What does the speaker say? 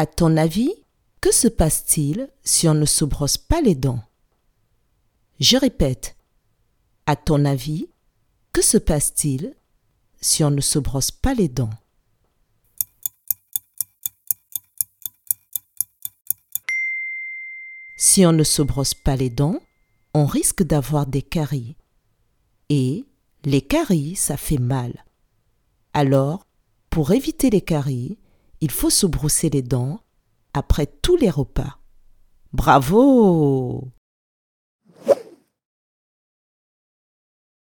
À ton avis, que se passe-t-il si on ne se brosse pas les dents? Je répète. À ton avis, que se passe-t-il si on ne se brosse pas les dents? Si on ne se brosse pas les dents, on risque d'avoir des caries. Et les caries, ça fait mal. Alors, pour éviter les caries, il faut se brosser les dents après tous les repas. Bravo